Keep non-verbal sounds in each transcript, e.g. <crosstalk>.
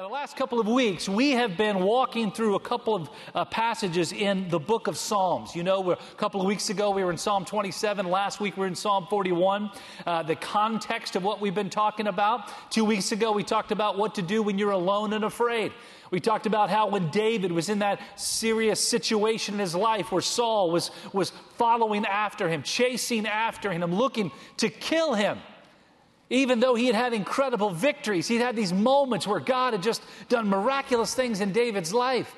Now, the last couple of weeks, we have been walking through a couple of uh, passages in the book of Psalms. You know, a couple of weeks ago, we were in Psalm 27. Last week, we were in Psalm 41. Uh, the context of what we've been talking about. Two weeks ago, we talked about what to do when you're alone and afraid. We talked about how when David was in that serious situation in his life where Saul was, was following after him, chasing after him, looking to kill him. Even though he had had incredible victories, he'd had these moments where God had just done miraculous things in David's life.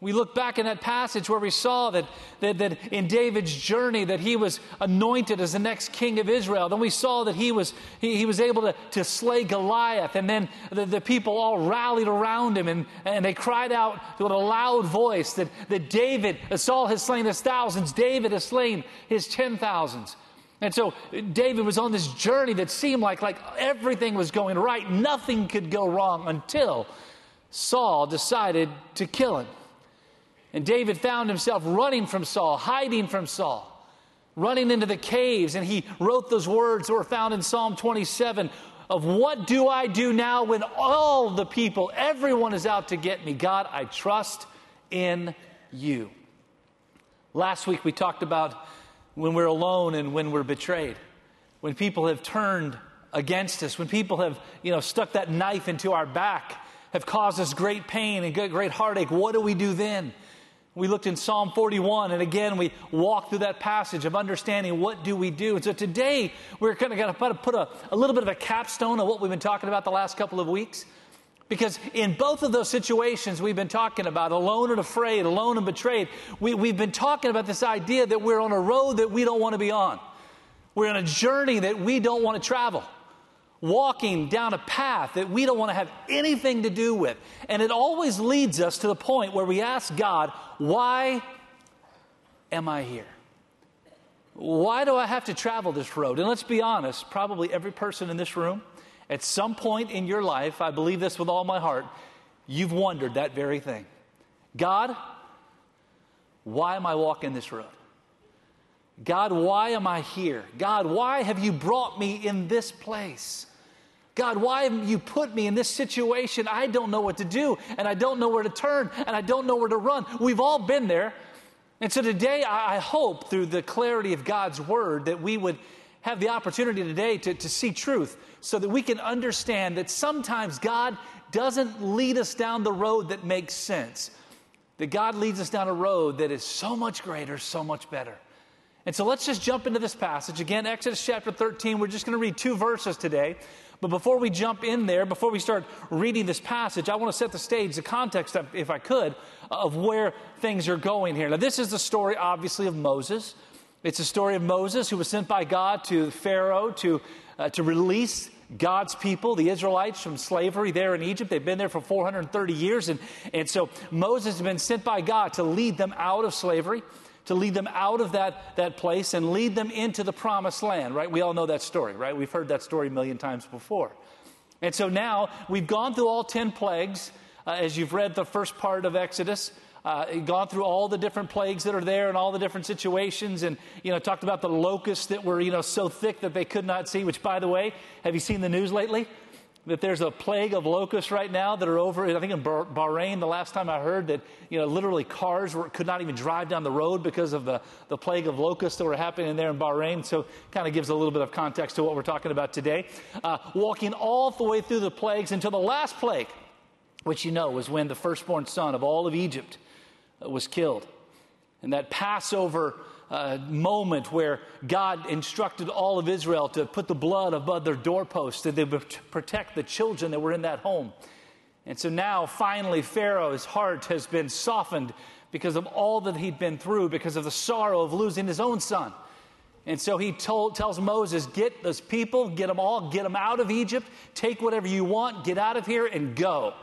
We look back in that passage where we saw that, that, that, in David's journey that he was anointed as the next king of Israel. Then we saw that he was, he, he was able to, to slay Goliath. And then the, the people all rallied around him and, and they cried out with a loud voice that, that David, Saul has slain his thousands, David has slain his ten thousands. And so David was on this journey that seemed like, like everything was going right. Nothing could go wrong until Saul decided to kill him. And David found himself running from Saul, hiding from Saul, running into the caves. And he wrote those words that were found in Psalm 27 of what do I do now when all the people, everyone is out to get me? God, I trust in you. Last week we talked about when we're alone and when we're betrayed, when people have turned against us, when people have, you know, stuck that knife into our back, have caused us great pain and great heartache, what do we do then? We looked in Psalm 41, and again, we walked through that passage of understanding what do we do. And so today, we're kind of going to put a, a little bit of a capstone on what we've been talking about the last couple of weeks. Because in both of those situations we've been talking about, alone and afraid, alone and betrayed, we, we've been talking about this idea that we're on a road that we don't want to be on. We're on a journey that we don't want to travel. Walking down a path that we don't want to have anything to do with. And it always leads us to the point where we ask God, why am I here? Why do I have to travel this road? And let's be honest, probably every person in this room at some point in your life, I believe this with all my heart, you've wondered that very thing. God, why am I walking this road? God, why am I here? God, why have you brought me in this place? God, why have you put me in this situation? I don't know what to do, and I don't know where to turn, and I don't know where to run. We've all been there. And so today, I hope through the clarity of God's word that we would have the opportunity today to, to see truth so that we can understand that sometimes God doesn't lead us down the road that makes sense. That God leads us down a road that is so much greater, so much better. And so let's just jump into this passage. Again, Exodus chapter 13. We're just going to read two verses today. But before we jump in there, before we start reading this passage, I want to set the stage, the context, if I could, of where things are going here. Now, this is the story, obviously, of Moses. It's a story of Moses who was sent by God to Pharaoh to, uh, to release God's people, the Israelites, from slavery there in Egypt. They've been there for 430 years. And, and so Moses has been sent by God to lead them out of slavery, to lead them out of that, that place and lead them into the promised land, right? We all know that story, right? We've heard that story a million times before. And so now we've gone through all 10 plagues. Uh, as you've read the first part of Exodus, uh, gone through all the different plagues that are there and all the different situations and you know talked about the locusts that were you know so thick that they could not see which by the way have you seen the news lately? That there's a plague of locusts right now that are over i think in bahrain. The last time i heard that you know literally cars were, could not even drive down the road because of the, the plague of locusts that were happening there in bahrain. So kind of gives a little bit of context to what we're talking about today. Uh, walking all the way through the plagues until the last plague which you know was when the firstborn son of all of egypt was killed. And that Passover uh, moment where God instructed all of Israel to put the blood above their doorposts that they would protect the children that were in that home. And so now, finally, Pharaoh's heart has been softened because of all that he'd been through, because of the sorrow of losing his own son. And so he told, tells Moses, Get those people, get them all, get them out of Egypt, take whatever you want, get out of here, and go.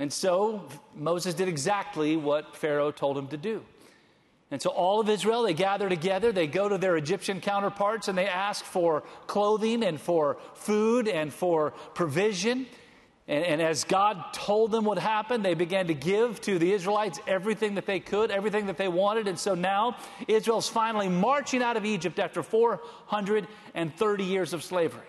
And so Moses did exactly what Pharaoh told him to do. And so all of Israel, they gather together, they go to their Egyptian counterparts, and they ask for clothing and for food and for provision. And, and, as God told them what happened, they began to give to the Israelites everything that they could, everything that they wanted. And so now Israel's finally marching out of Egypt after 430 years of slavery.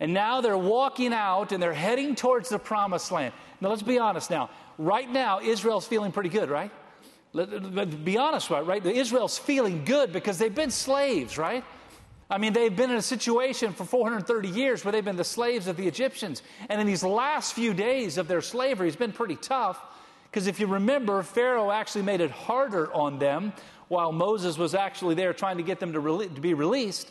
And now they're walking out and they're heading towards the promised land. Now, let's be honest now. Right now, Israel's feeling pretty good, right? Let's be honest, right? right? Israel's feeling good because they've been slaves, right? I mean, they've been in a situation for 430 years where they've been the slaves of the Egyptians. And in these last few days of their slavery, it's been pretty tough. Because if you remember, Pharaoh actually made it harder on them while Moses was actually there trying to get them to, rele- to be released.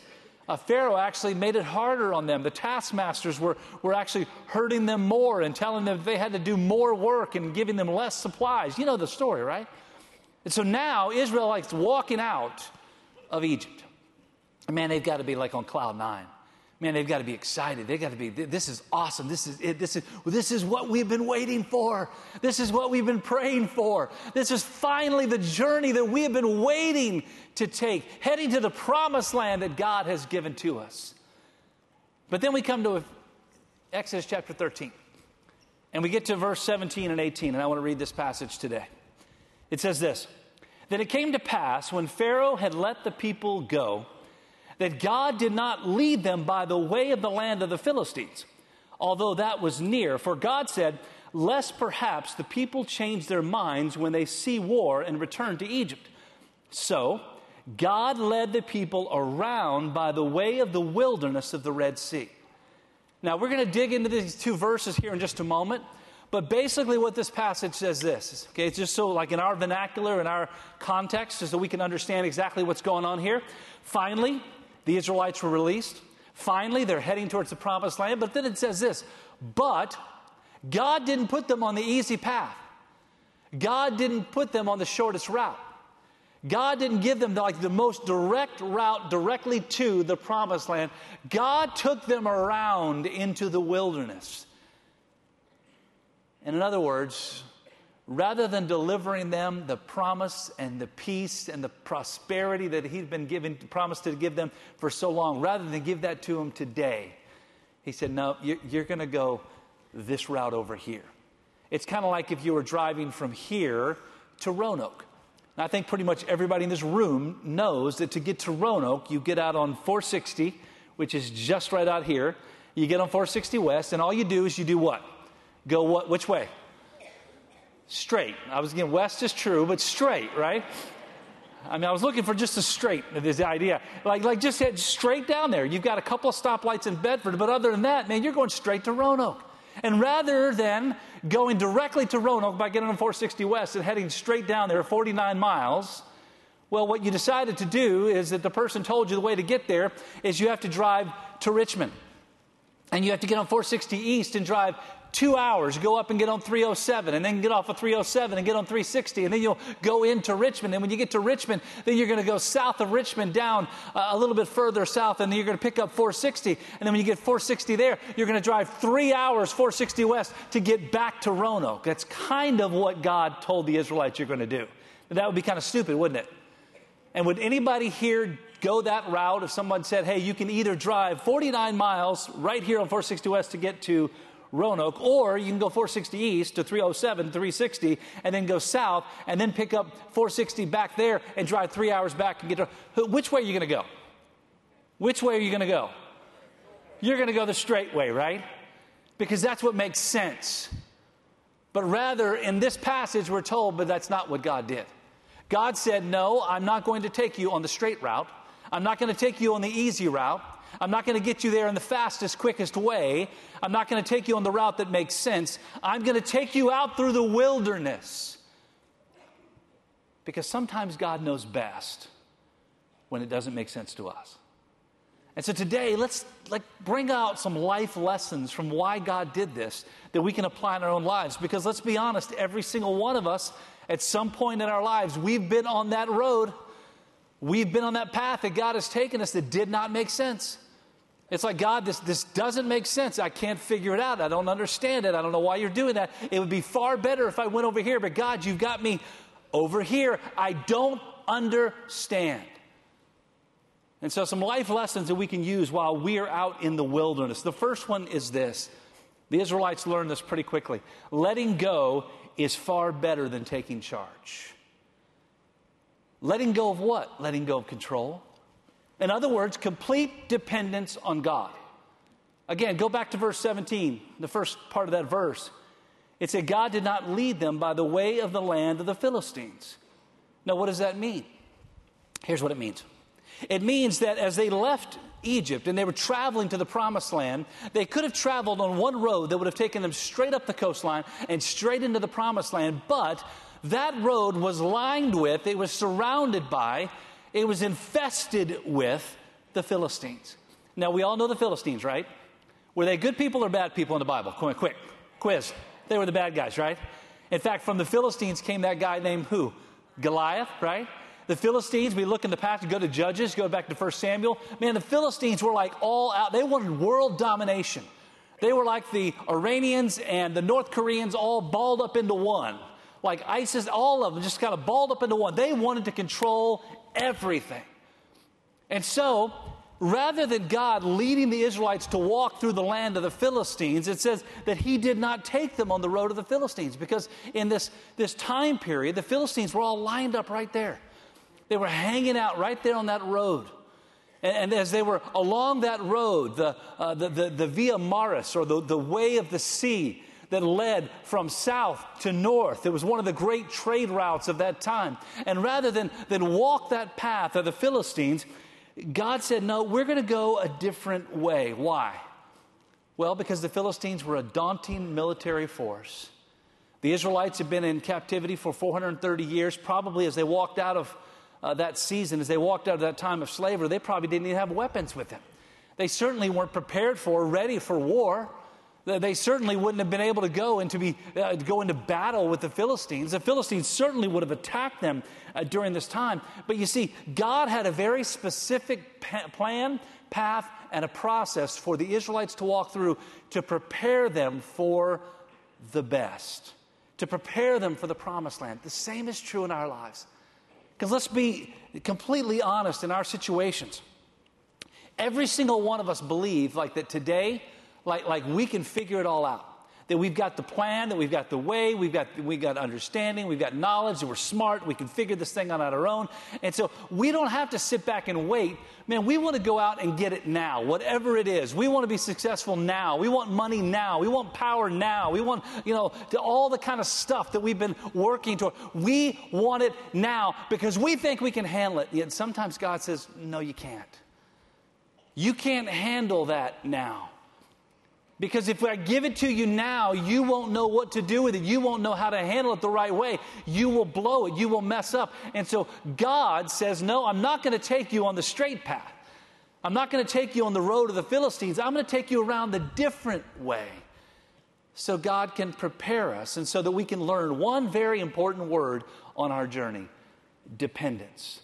Uh, Pharaoh actually made it harder on them. The taskmasters were, were actually hurting them more and telling them they had to do more work and giving them less supplies. You know the story, right? And so now Israelites walking out of Egypt. Man, they've got to be like on cloud nine. Man, they've got to be excited. They've got to be, this is awesome. This is it. This is, this is what we've been waiting for. This is what we've been praying for. This is finally the journey that we have been waiting to take, heading to the promised land that God has given to us. But then we come to Exodus chapter 13, and we get to verse 17 and 18, and I want to read this passage today. It says this Then it came to pass when Pharaoh had let the people go that God did not lead them by the way of the land of the Philistines, although that was near. For God said, Lest perhaps the people change their minds when they see war and return to Egypt. So, God led the people around by the way of the wilderness of the Red Sea. Now, we're going to dig into these two verses here in just a moment. But basically, what this passage says is this, okay, it's just so, like in our vernacular, in our context, so that we can understand exactly what's going on here. Finally, the Israelites were released. Finally, they're heading towards the promised land. But then it says this But God didn't put them on the easy path, God didn't put them on the shortest route. God didn't give them like the most direct route directly to the promised land. God took them around into the wilderness. And in other words, rather than delivering them the promise and the peace and the prosperity that he'd been given, promised to give them for so long, rather than give that to them today, he said, No, you're going to go this route over here. It's kind of like if you were driving from here to Roanoke. I think pretty much everybody in this room knows that to get to Roanoke, you get out on 460, which is just right out here. You get on 460 West, and all you do is you do what? Go what? Which way? Straight. I was getting west is true, but straight, right? I mean, I was looking for just a straight, this idea. Like, like just head straight down there. You've got a couple of stoplights in Bedford, but other than that, man, you're going straight to Roanoke. And rather than going directly to Roanoke by getting on 460 West and heading straight down there 49 miles, well, what you decided to do is that the person told you the way to get there is you have to drive to Richmond. And you have to get on 460 East and drive two hours, go up and get on 307, and then get off of 307 and get on 360, and then you'll go into Richmond. And when you get to Richmond, then you're going to go south of Richmond down uh, a little bit further south, and then you're going to pick up 460. And then when you get 460 there, you're going to drive three hours 460 west to get back to Roanoke. That's kind of what God told the Israelites you're going to do. That would be kind of stupid, wouldn't it? And would anybody here go that route if someone said, hey, you can either drive 49 miles right here on 460 West to get to Roanoke, or you can go 460 east to 307, 360, and then go south, and then pick up 460 back there and drive three hours back and get to. Which way are you going to go? Which way are you going to go? You're going to go the straight way, right? Because that's what makes sense. But rather, in this passage, we're told, but that's not what God did. God said, No, I'm not going to take you on the straight route. I'm not going to take you on the easy route. I'm not going to get you there in the fastest, quickest way. I'm not going to take you on the route that makes sense. I'm going to take you out through the wilderness. Because sometimes God knows best when it doesn't make sense to us. And so today, let's like bring out some life lessons from why God did this that we can apply in our own lives. Because let's be honest, every single one of us, at some point in our lives, we've been on that road. We've been on that path that God has taken us that did not make sense. It's like, God, this, this doesn't make sense. I can't figure it out. I don't understand it. I don't know why you're doing that. It would be far better if I went over here, but God, you've got me over here. I don't understand. And so, some life lessons that we can use while we are out in the wilderness. The first one is this the Israelites learned this pretty quickly. Letting go is far better than taking charge. Letting go of what? Letting go of control. In other words, complete dependence on God. Again, go back to verse 17, the first part of that verse. It said, God did not lead them by the way of the land of the Philistines. Now, what does that mean? Here's what it means it means that as they left Egypt and they were traveling to the promised land, they could have traveled on one road that would have taken them straight up the coastline and straight into the promised land, but that road was lined with, it was surrounded by, it was infested with the Philistines. Now, we all know the Philistines, right? Were they good people or bad people in the Bible? Quick, quick, quiz. They were the bad guys, right? In fact, from the Philistines came that guy named who? Goliath, right? The Philistines, we look in the past, go to Judges, go back to 1 Samuel. Man, the Philistines were like all out. They wanted world domination. They were like the Iranians and the North Koreans all balled up into one. Like ISIS, all of them just kind of balled up into one. They wanted to control everything. And so rather than God leading the Israelites to walk through the land of the Philistines, it says that he did not take them on the road of the Philistines because in this, this time period, the Philistines were all lined up right there. They were hanging out right there on that road. And, and as they were along that road, the, uh, the, the, the, Via Maris, or the, the way of the sea, that led from south to north. It was one of the great trade routes of that time. And rather than, than walk that path of the Philistines, God said, No, we're going to go a different way. Why? Well, because the Philistines were a daunting military force. The Israelites had been in captivity for 430 years, probably as they walked out of uh, that season, as they walked out of that time of slavery, they probably didn't even have weapons with them. They certainly weren't prepared for, ready for war. They certainly wouldn't have been able to go into, be, uh, go into battle with the Philistines. The Philistines certainly would have attacked them uh, during this time. But you see, God had a very specific pa- plan, path, and a process for the Israelites to walk through to prepare them for the best, to prepare them for the promised land. The same is true in our lives. Because let's be completely honest in our situations. Every single one of us believe like that today like, like we can figure it all out. That we've got the plan, that we've got the way, we've got, we've got understanding, we've got knowledge, we're smart, we can figure this thing out on our own. And so we don't have to sit back and wait. Man, we want to go out and get it now, whatever it is. We want to be successful now. We want money now. We want power now. We want, you know, all the kind of stuff that we've been working toward. We want it now because we think we can handle it. Yet sometimes God says, no, you can't. You can't handle that now. Because if I give it to you now, you won't know what to do with it. You won't know how to handle it the right way. You will blow it. You will mess up. And so God says, No, I'm not going to take you on the straight path. I'm not going to take you on the road of the Philistines. I'm going to take you around the different way so God can prepare us and so that we can learn one very important word on our journey dependence.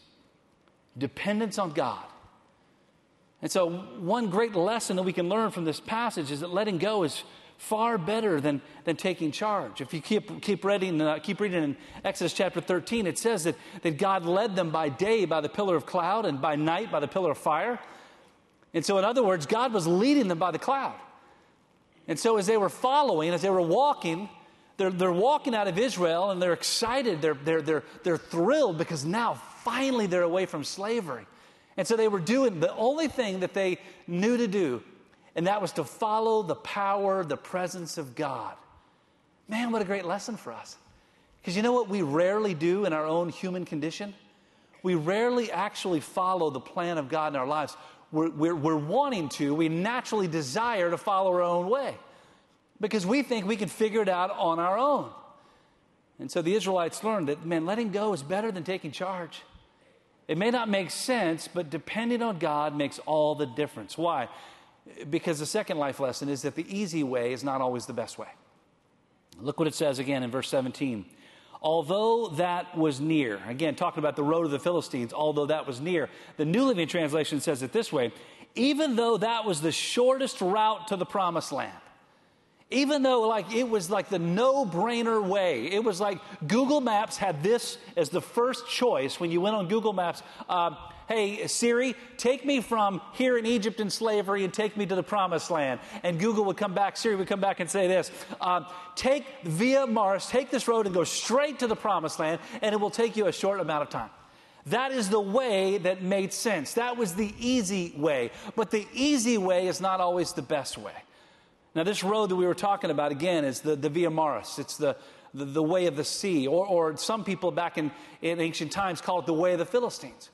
Dependence on God. And so, one great lesson that we can learn from this passage is that letting go is far better than, than taking charge. If you keep, keep, reading, uh, keep reading in Exodus chapter 13, it says that, that God led them by day by the pillar of cloud and by night by the pillar of fire. And so, in other words, God was leading them by the cloud. And so, as they were following, as they were walking, they're, they're walking out of Israel and they're excited, they're, they're, they're, they're thrilled because now finally they're away from slavery. And so they were doing the only thing that they knew to do, and that was to follow the power, the presence of God. Man, what a great lesson for us. Because you know what we rarely do in our own human condition? We rarely actually follow the plan of God in our lives. We're, we're, we're wanting to, we naturally desire to follow our own way because we think we can figure it out on our own. And so the Israelites learned that, man, letting go is better than taking charge. It may not make sense, but depending on God makes all the difference. Why? Because the second life lesson is that the easy way is not always the best way. Look what it says again in verse 17. Although that was near, again, talking about the road of the Philistines, although that was near, the New Living Translation says it this way even though that was the shortest route to the promised land, even though like it was like the no-brainer way it was like google maps had this as the first choice when you went on google maps uh, hey siri take me from here in egypt in slavery and take me to the promised land and google would come back siri would come back and say this uh, take Via Maris take this road and go straight to the promised land and it will take you a short amount of time That is the way that made sense. That was the easy way. But the easy way is not always the best way. Now, this road that we were talking about, again, is the, the Via Maris. It's the, the, the way of the sea. Or, or some people back in, in ancient times call it the way of the Philistines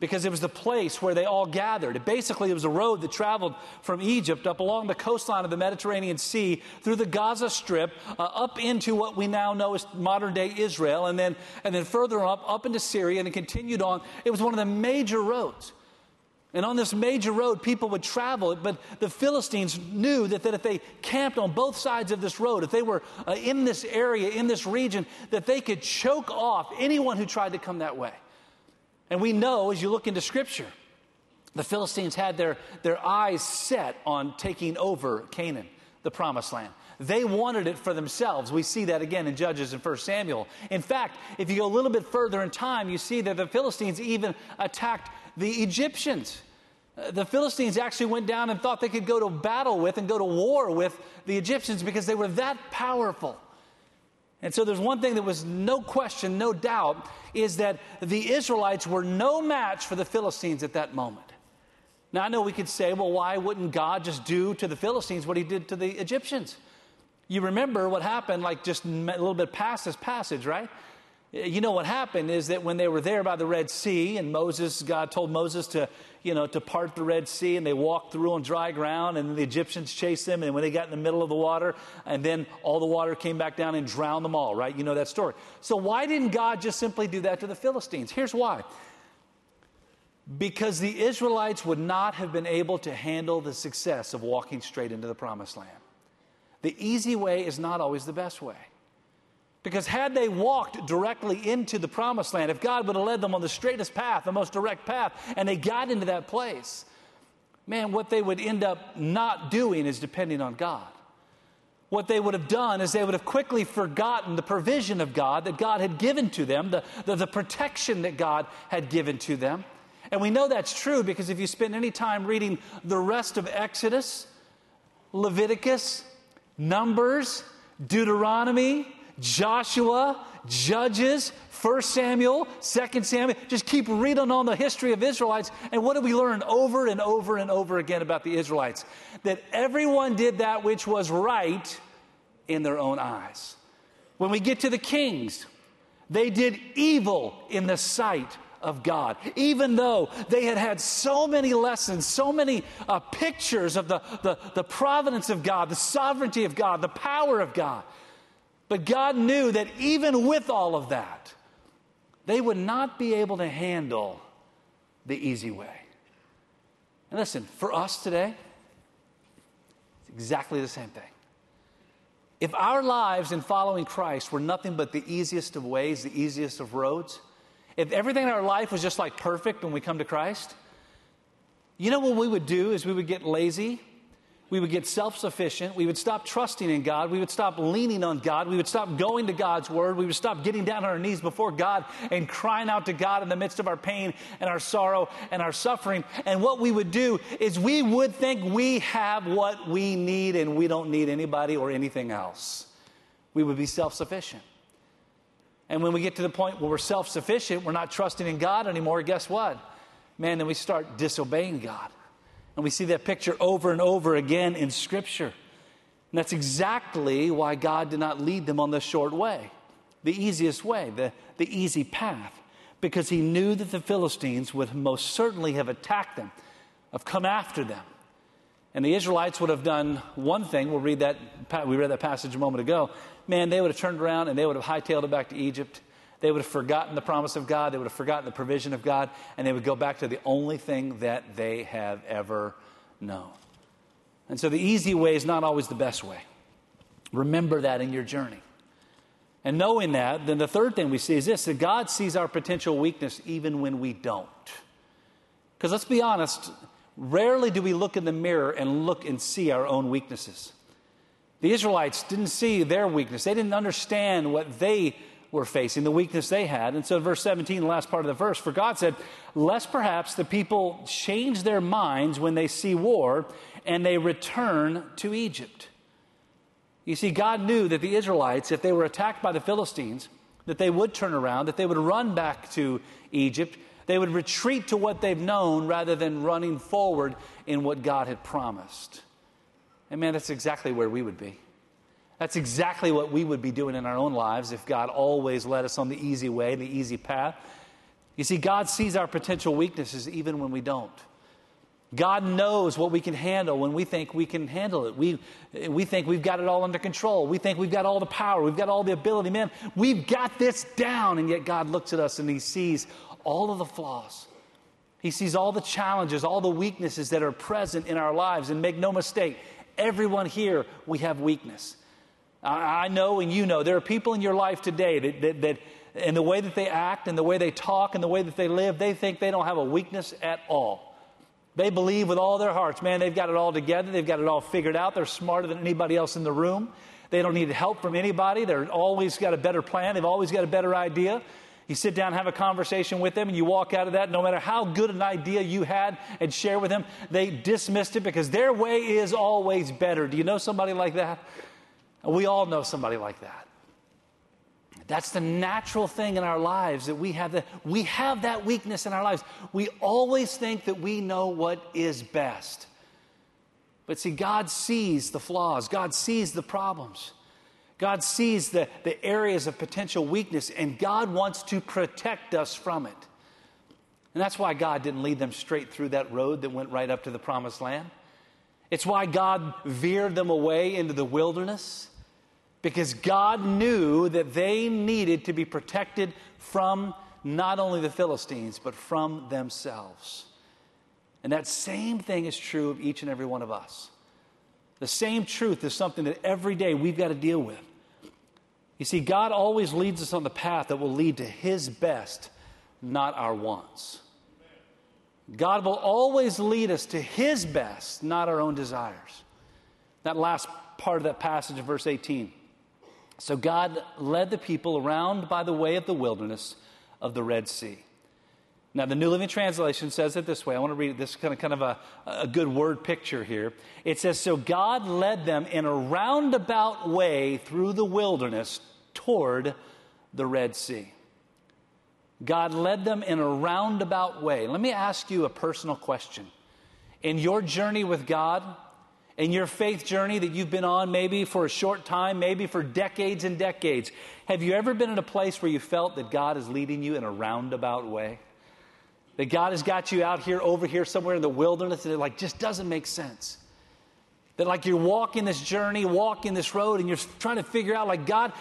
because it was the place where they all gathered. It basically, it was a road that traveled from Egypt up along the coastline of the Mediterranean Sea through the Gaza Strip uh, up into what we now know as modern day Israel, and then, and then further up, up into Syria, and it continued on. It was one of the major roads. And on this major road, people would travel, but the Philistines knew that, that if they camped on both sides of this road, if they were uh, in this area, in this region, that they could choke off anyone who tried to come that way. And we know as you look into Scripture, the Philistines had their, their eyes set on taking over Canaan, the promised land. They wanted it for themselves. We see that again in Judges and 1 Samuel. In fact, if you go a little bit further in time, you see that the Philistines even attacked the Egyptians. The Philistines actually went down and thought they could go to battle with and go to war with the Egyptians because they were that powerful. And so there's one thing that was no question, no doubt, is that the Israelites were no match for the Philistines at that moment. Now, I know we could say, well, why wouldn't God just do to the Philistines what he did to the Egyptians? You remember what happened, like just a little bit past this passage, right? You know what happened is that when they were there by the Red Sea, and Moses, God told Moses to, you know, to part the Red Sea, and they walked through on dry ground, and the Egyptians chased them, and when they got in the middle of the water, and then all the water came back down and drowned them all, right? You know that story. So why didn't God just simply do that to the Philistines? Here's why. Because the Israelites would not have been able to handle the success of walking straight into the promised land. The easy way is not always the best way. Because had they walked directly into the promised land, if God would have led them on the straightest path, the most direct path, and they got into that place, man, what they would end up not doing is depending on God. What they would have done is they would have quickly forgotten the provision of God that God had given to them, the, the, the protection that God had given to them. And we know that's true because if you spend any time reading the rest of Exodus, Leviticus, Numbers, Deuteronomy, Joshua, Judges, 1 Samuel, 2 Samuel. Just keep reading on the history of Israelites. And what do we learn over and over and over again about the Israelites? That everyone did that which was right in their own eyes. When we get to the kings, they did evil in the sight of God, even though they had had so many lessons, so many uh, pictures of the, the, the providence of God, the sovereignty of God, the power of God. But God knew that even with all of that, they would not be able to handle the easy way. And listen, for us today, it's exactly the same thing. If our lives in following Christ were nothing but the easiest of ways, the easiest of roads, if everything in our life was just like perfect when we come to Christ, you know what we would do is we would get lazy we would get self sufficient. We would stop trusting in God. We would stop leaning on God. We would stop going to God's word. We would stop getting down on our knees before God and crying out to God in the midst of our pain and our sorrow and our suffering. And what we would do is we would think we have what we need and we don't need anybody or anything else. We would be self sufficient. And when we get to the point where we're self sufficient, we're not trusting in God anymore, guess what? Man, then we start disobeying God. And we see that picture over and over again in Scripture. And that's exactly why God did not lead them on the short way, the easiest way, the, the easy path, because He knew that the Philistines would most certainly have attacked them, have come after them. And the Israelites would have done one thing. We'll read that, we read that passage a moment ago. Man, they would have turned around and they would have hightailed it back to Egypt. They would have forgotten the promise of God, they would have forgotten the provision of God, and they would go back to the only thing that they have ever known. And so the easy way is not always the best way. Remember that in your journey. And knowing that, then the third thing we see is this that God sees our potential weakness even when we don't. Because let's be honest, rarely do we look in the mirror and look and see our own weaknesses. The Israelites didn't see their weakness, they didn't understand what they were facing, the weakness they had. And so, verse 17, the last part of the verse, for God said, Lest perhaps the people change their minds when they see war and they return to Egypt. You see, God knew that the Israelites, if they were attacked by the Philistines, that they would turn around, that they would run back to Egypt. They would retreat to what they've known rather than running forward in what God had promised. And man, that's exactly where we would be. That's exactly what we would be doing in our own lives if God always led us on the easy way, the easy path. You see, God sees our potential weaknesses even when we don't. God knows what we can handle when we think we can handle it. We, we think we've got it all under control. We think we've got all the power. We've got all the ability. Man, we've got this down. And yet God looks at us and He sees all of the flaws. He sees all the challenges, all the weaknesses that are present in our lives. And make no mistake, everyone here, we have weakness. I, I know and you know there are people in your life today that, that, that and the way that they act and the way they talk and the way that they live, they think they don't have a weakness at all. They believe with all their hearts, man, they've got it all together. They've got it all figured out. They're smarter than anybody else in the room. They don't need help from anybody. They're always got a better plan. They've always got a better idea. You sit down, have a conversation with them, and you walk out of that, no matter how good an idea you had and share with them, they dismissed it because their way is always better. Do you know somebody like that? We all know somebody like that. That's the natural thing in our lives that we have that we have that weakness in our lives. We always think that we know what is best. But see, God sees the flaws, God sees the problems. God sees the, the areas of potential weakness, and God wants to protect us from it. And that's why God didn't lead them straight through that road that went right up to the promised land. It's why God veered them away into the wilderness because God knew that they needed to be protected from not only the Philistines, but from themselves. And that same thing is true of each and every one of us. The same truth is something that every day we've got to deal with. You see, God always leads us on the path that will lead to His best, not our wants. God will always lead us to His best, not our own desires. That last part of that passage verse 18. So God led the people around by the way of the wilderness of the Red Sea. Now, the New Living Translation says it this way. I want to read this kind of, kind of a, a good word picture here. It says, So God led them in a roundabout way through the wilderness toward the Red Sea. God led them in a roundabout way. Let me ask you a personal question. In your journey with God, in your faith journey that you've been on, maybe for a short time, maybe for decades and decades, have you ever been in a place where you felt that God is leading you in a roundabout way? That God has got you out here, over here, somewhere in the wilderness, and it like just doesn't make sense. That like you're walking this journey, walking this road, and you're trying to figure out, like, God,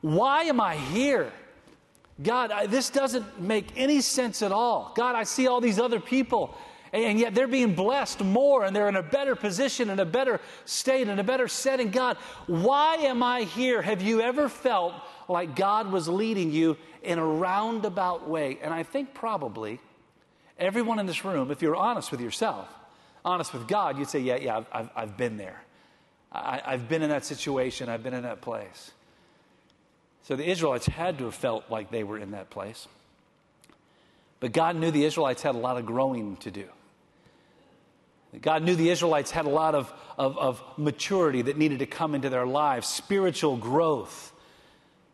why am I here? God, I, this doesn't make any sense at all. God, I see all these other people and yet they're being blessed more and they're in a better position, in a better state, in a better setting. God, why am I here? Have you ever felt like God was leading you in a roundabout way? And I think probably everyone in this room, if you're honest with yourself, honest with God, you'd say, Yeah, yeah, I've, I've, I've been there. I, I've been in that situation, I've been in that place. So the Israelites had to have felt like they were in that place. But God knew the Israelites had a lot of growing to do. God knew the Israelites had a lot of, of, of, maturity that needed to come into their lives, spiritual growth.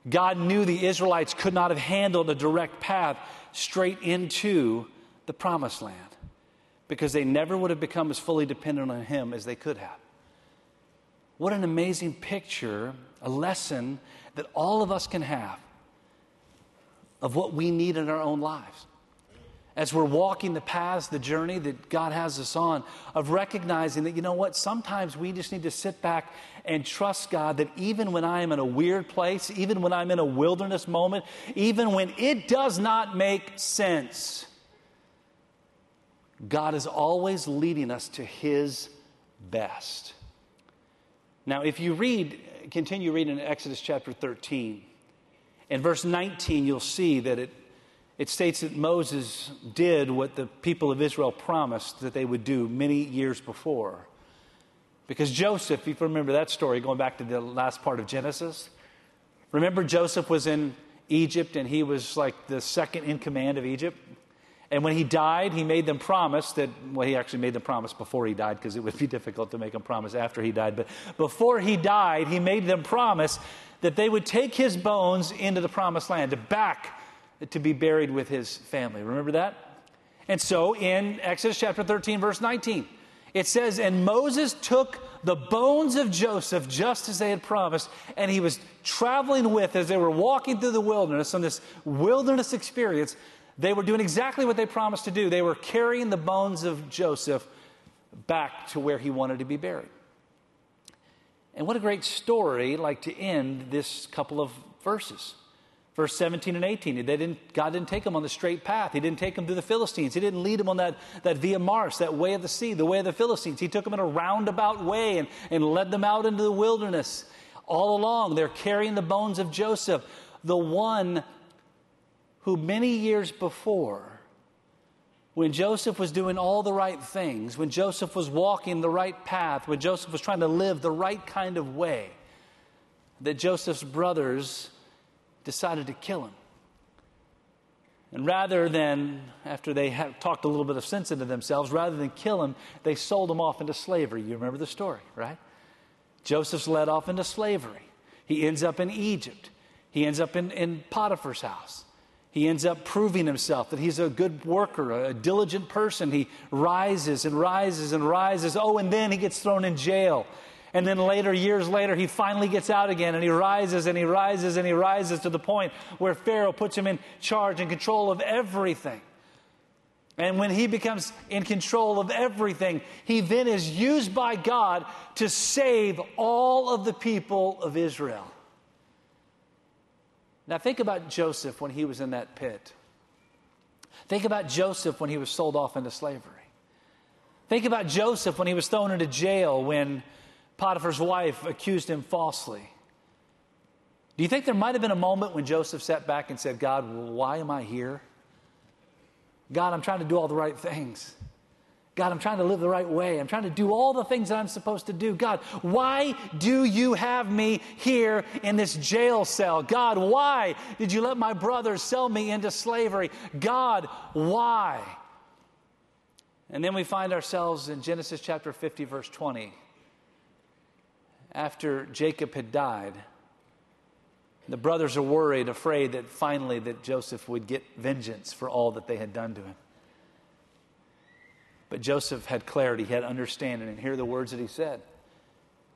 God knew the Israelites could not have handled a direct path straight into the promised land because they never would have become as fully dependent on Him as they could have. What an amazing picture, a lesson that all of us can have of what we need in our own lives as we're walking the paths, the journey that God has us on, of recognizing that, you know what, sometimes we just need to sit back and trust God that even when I am in a weird place, even when I'm in a wilderness moment, even when it does not make sense, God is always leading us to His best. Now, if you read, continue reading in Exodus chapter 13, in verse 19, you'll see that it it states that Moses did what the people of Israel promised that they would do many years before. Because Joseph, if you remember that story, going back to the last part of Genesis, remember Joseph was in Egypt and he was like the second in command of Egypt. And when he died, he made them promise that, well, he actually made them promise before he died because it would be <laughs> difficult to make them promise after he died. But before he died, he made them promise that they would take his bones into the promised land, back to be buried with his family. Remember that? And so in Exodus chapter 13, verse 19, it says, And Moses took the bones of Joseph just as they had promised, and he was traveling with as they were walking through the wilderness on this wilderness experience. They were doing exactly what they promised to do. They were carrying the bones of Joseph back to where he wanted to be buried. And what a great story, like to end this couple of verses. Verse 17 and 18. They didn't, God didn't take them on the straight path. He didn't take them through the Philistines. He didn't lead them on that, that Via Maris, that way of the sea, the way of the Philistines. He took them in a roundabout way and, and led them out into the wilderness. All along, they're carrying the bones of Joseph, the one who many years before, when Joseph was doing all the right things, when Joseph was walking the right path, when Joseph was trying to live the right kind of way, that Joseph's brothers decided to kill him. And rather than, after they had talked a little bit of sense into themselves, rather than kill him, they sold him off into slavery. You remember the story, right? Joseph's led off into slavery. He ends up in Egypt. He ends up in, in Potiphar's house. He ends up proving himself that he's a good worker, a diligent person. He rises and rises and rises. Oh, and then he gets thrown in jail. And then later, years later, he finally gets out again and he rises and he rises and he rises to the point where Pharaoh puts him in charge and control of everything. And when he becomes in control of everything, he then is used by God to save all of the people of Israel. Now, think about Joseph when he was in that pit. Think about Joseph when he was sold off into slavery. Think about Joseph when he was thrown into jail when Potiphar's wife accused him falsely. Do you think there might have been a moment when Joseph sat back and said, God, why am I here? God, I'm trying to do all the right things. God, I'm trying to live the right way. I'm trying to do all the things that I'm supposed to do. God, why do you have me here in this jail cell? God, why did you let my brothers sell me into slavery? God, why? And then we find ourselves in Genesis chapter 50, verse 20. After Jacob had died, the brothers are worried, afraid that finally that Joseph would get vengeance for all that they had done to him. But Joseph had clarity, he had understanding, and hear the words that he said.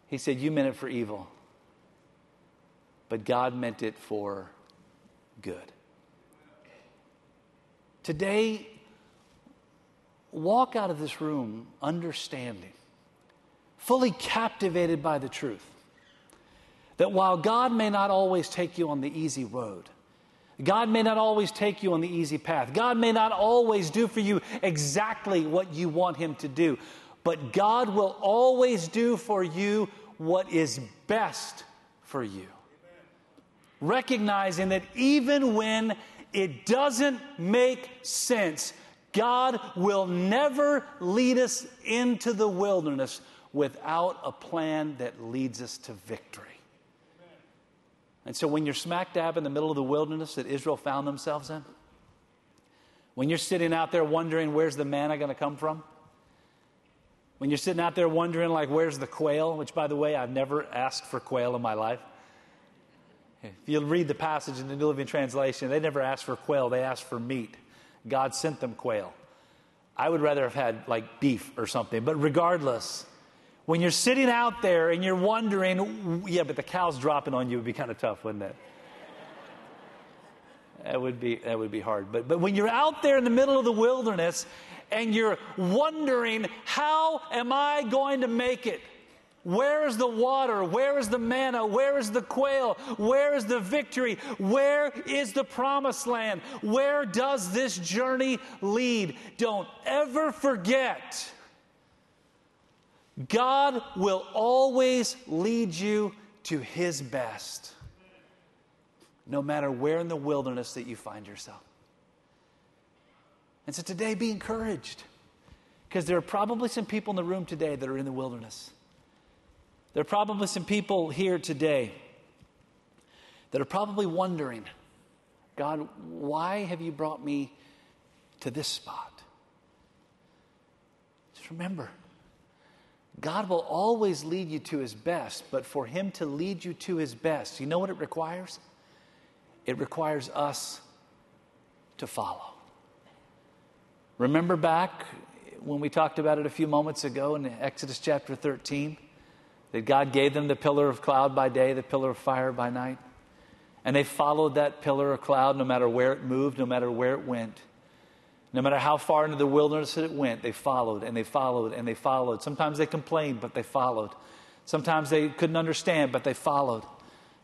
He said, You meant it for evil, but God meant it for good. Today, walk out of this room understanding, fully captivated by the truth, that while God may not always take you on the easy road, God may not always take you on the easy path. God may not always do for you exactly what you want Him to do. But God will always do for you what is best for you. Recognizing that even when it doesn't make sense, God will never lead us into the wilderness without a plan that leads us to victory. And so when you're smack dab in the middle of the wilderness that Israel found themselves in, when you're sitting out there wondering where's the manna going to come from, when you're sitting out there wondering, like, where's the quail, which, by the way, I've never asked for quail in my life. If you read the passage in the New Living Translation, they never asked for quail, they asked for meat. God sent them quail. I would rather have had, like, beef or something. But regardless, when you're sitting out there and you're wondering, yeah, but the cow's dropping on you would be kind of tough, wouldn't it? That would be that would be hard. But but when you're out there in the middle of the wilderness and you're wondering, how am I going to make it? Where is the water? Where is the manna? Where is the quail? Where is the victory? Where is the promised land? Where does this journey lead? Don't ever forget God will always lead you to His best, no matter where in the wilderness that you find yourself. And so today, be encouraged, because there are probably some people in the room today that are in the wilderness. There are probably some people here today that are probably wondering, God, why have you brought me to this spot. Just remember, God will always lead you to his best, but for him to lead you to his best, you know what it requires? It requires us to follow. Remember back when we talked about it a few moments ago in Exodus chapter 13 that God gave them the pillar of cloud by day, the pillar of fire by night. And they followed that pillar of cloud no matter where it moved, no matter where it went. No matter how far into the wilderness it went, they followed and they followed and they followed. Sometimes they complained, but they followed. Sometimes they couldn't understand, but they followed.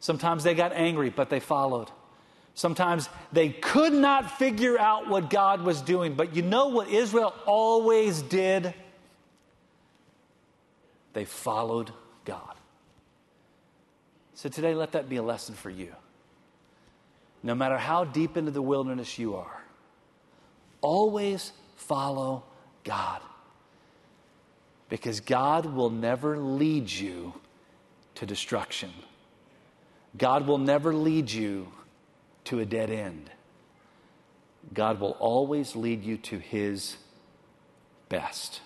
Sometimes they got angry, but they followed. Sometimes they could not figure out what God was doing. But you know what Israel always did? They followed God. So today, let that be a lesson for you. No matter how deep into the wilderness you are, always follow God. Because God will never lead you to destruction. God will never lead you to a dead end. God will always lead you to His best.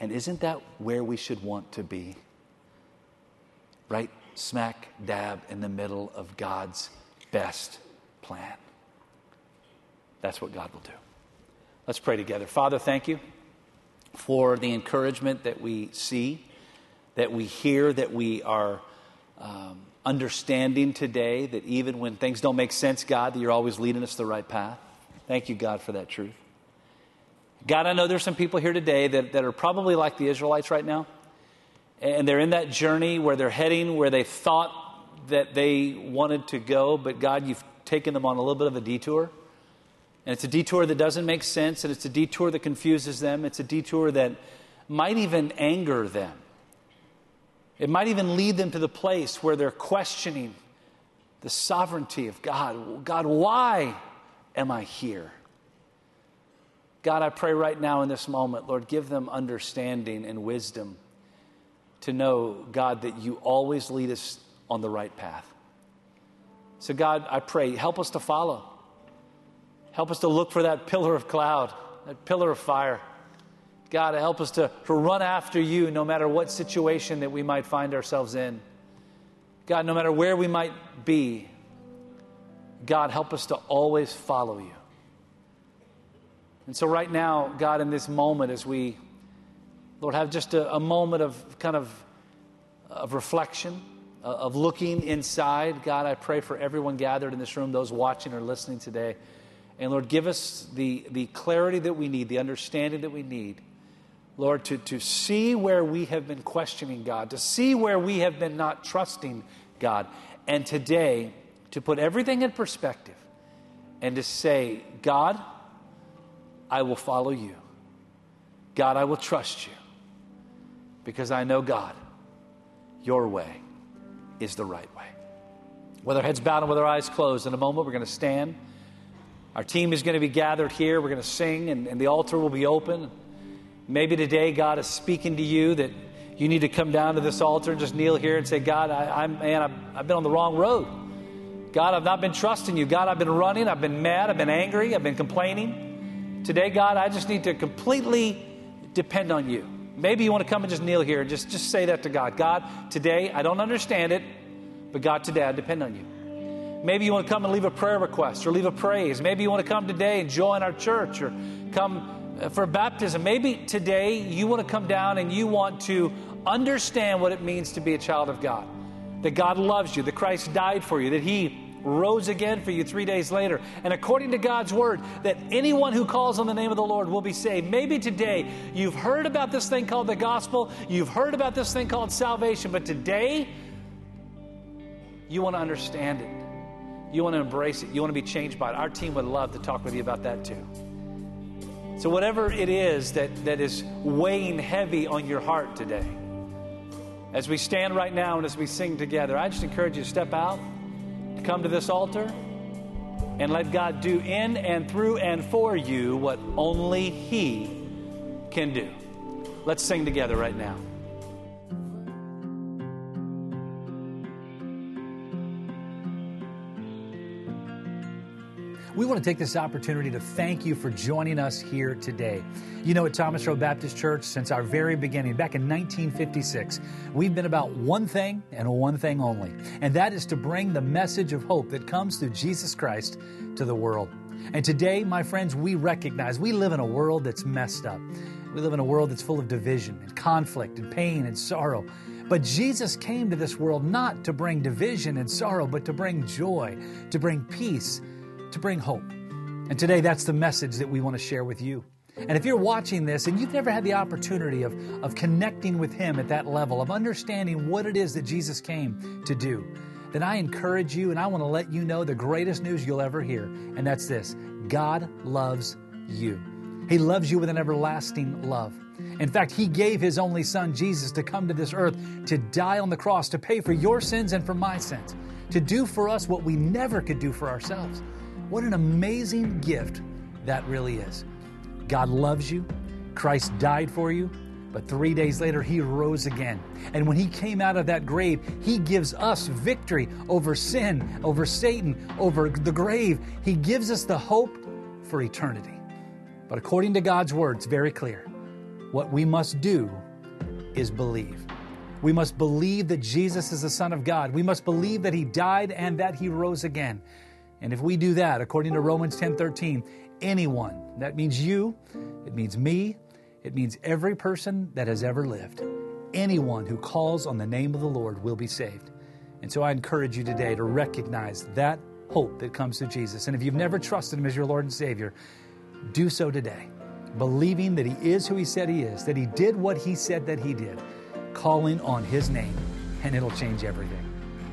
And isn't that where we should want to be? Right smack dab in the middle of God's best plan. That's what God will do. Let's pray together. Father, thank you for the encouragement that we see, that we hear, that we are um, understanding today that even when things don't make sense, God, that you're always leading us the right path. Thank you, God, for that truth. God, I know there's some people here today that, that are probably like the Israelites right now, and they're in that journey where they're heading where they thought that they wanted to go, but God, you've taken them on a little bit of a detour. And it's a detour that doesn't make sense, and it's a detour that confuses them. It's a detour that might even anger them. It might even lead them to the place where they're questioning the sovereignty of God. God, why am I here? God, I pray right now in this moment, Lord, give them understanding and wisdom to know, God, that you always lead us on the right path. So, God, I pray, help us to follow. Help us to look for that pillar of cloud, that pillar of fire. God, help us to, to run after you no matter what situation that we might find ourselves in. God, no matter where we might be, God, help us to always follow you. And so, right now, God, in this moment, as we, Lord, have just a, a moment of kind of, of reflection, uh, of looking inside, God, I pray for everyone gathered in this room, those watching or listening today. And Lord, give us the, the clarity that we need, the understanding that we need Lord, to, to see where we have been questioning God, to see where we have been not trusting God, and today to put everything in perspective and to say, God, I will follow you. God, I will trust you because I know, God, your way is the right way. With our heads bowed and with our eyes closed, in a moment we're going to stand. Our team is going to be gathered here. We're going to sing, and, and the altar will be open. Maybe today God is speaking to you that you need to come down to this altar and just kneel here and say, God, I, am man, I've, I've been on the wrong road. God, I've not been trusting you. God, I've been running. I've been mad. I've been angry. I've been complaining. Today, God, I just need to completely depend on you. Maybe you want to come and just kneel here and just, just say that to God. God, today, I don't understand it, but God, today, I depend on you. Maybe you want to come and leave a prayer request or leave a praise. Maybe you want to come today and join our church or come uh, for baptism, maybe today you want to come down and you want to understand what it means to be a child of God. That God loves you, that Christ died for you, that He rose again for you three days later. And according to God's word, that anyone who calls on the name of the Lord will be saved. Maybe today you've heard about this thing called the gospel, you've heard about this thing called salvation, but today you want to understand it. You want to embrace it. You want to be changed by it. Our team would love to talk with you about that too. So, whatever it is that, that is weighing heavy on your heart today, as we stand right now and as we sing together, I just encourage you to step out, to come to this altar, and let God do in and through and for you what only He can do. Let's sing together right now. We want to take this opportunity to thank you for joining us here today. You know, at Thomas Road Baptist Church, since our very beginning, back in 1956, we've been about one thing and one thing only, and that is to bring the message of hope that comes through Jesus Christ to the world. And today, my friends, we recognize we live in a world that's messed up. We live in a world that's full of division and conflict and pain and sorrow. But Jesus came to this world not to bring division and sorrow, but to bring joy, to bring peace, to bring hope. And today, that's the message that we want to share with you. And if you're watching this and you've never had the opportunity of, of connecting with Him at that level, of understanding what it is that Jesus came to do, then I encourage you and I want to let you know the greatest news you'll ever hear. And that's this God loves you. He loves you with an everlasting love. In fact, He gave His only Son, Jesus, to come to this earth to die on the cross, to pay for your sins and for my sins, to do for us what we never could do for ourselves. What an amazing gift that really is. God loves you, Christ died for you, but three days later, he rose again. And when he came out of that grave, he gives us victory over sin, over Satan, over the grave. He gives us the hope for eternity. But according to God's word, it's very clear. What we must do is believe. We must believe that Jesus is the Son of God. We must believe that He died and that He rose again. And if we do that, according to Romans 10 13, anyone, that means you, it means me, it means every person that has ever lived, anyone who calls on the name of the Lord will be saved. And so I encourage you today to recognize that hope that comes through Jesus. And if you've never trusted Him as your Lord and Savior, do so today, believing that He is who He said He is, that He did what He said that He did, calling on His name, and it'll change everything.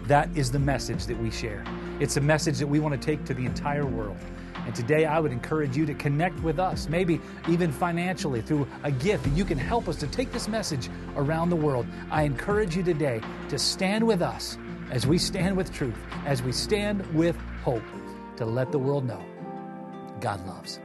That is the message that we share. It's a message that we want to take to the entire world. And today I would encourage you to connect with us, maybe even financially through a gift that you can help us to take this message around the world. I encourage you today to stand with us as we stand with truth, as we stand with hope, to let the world know God loves.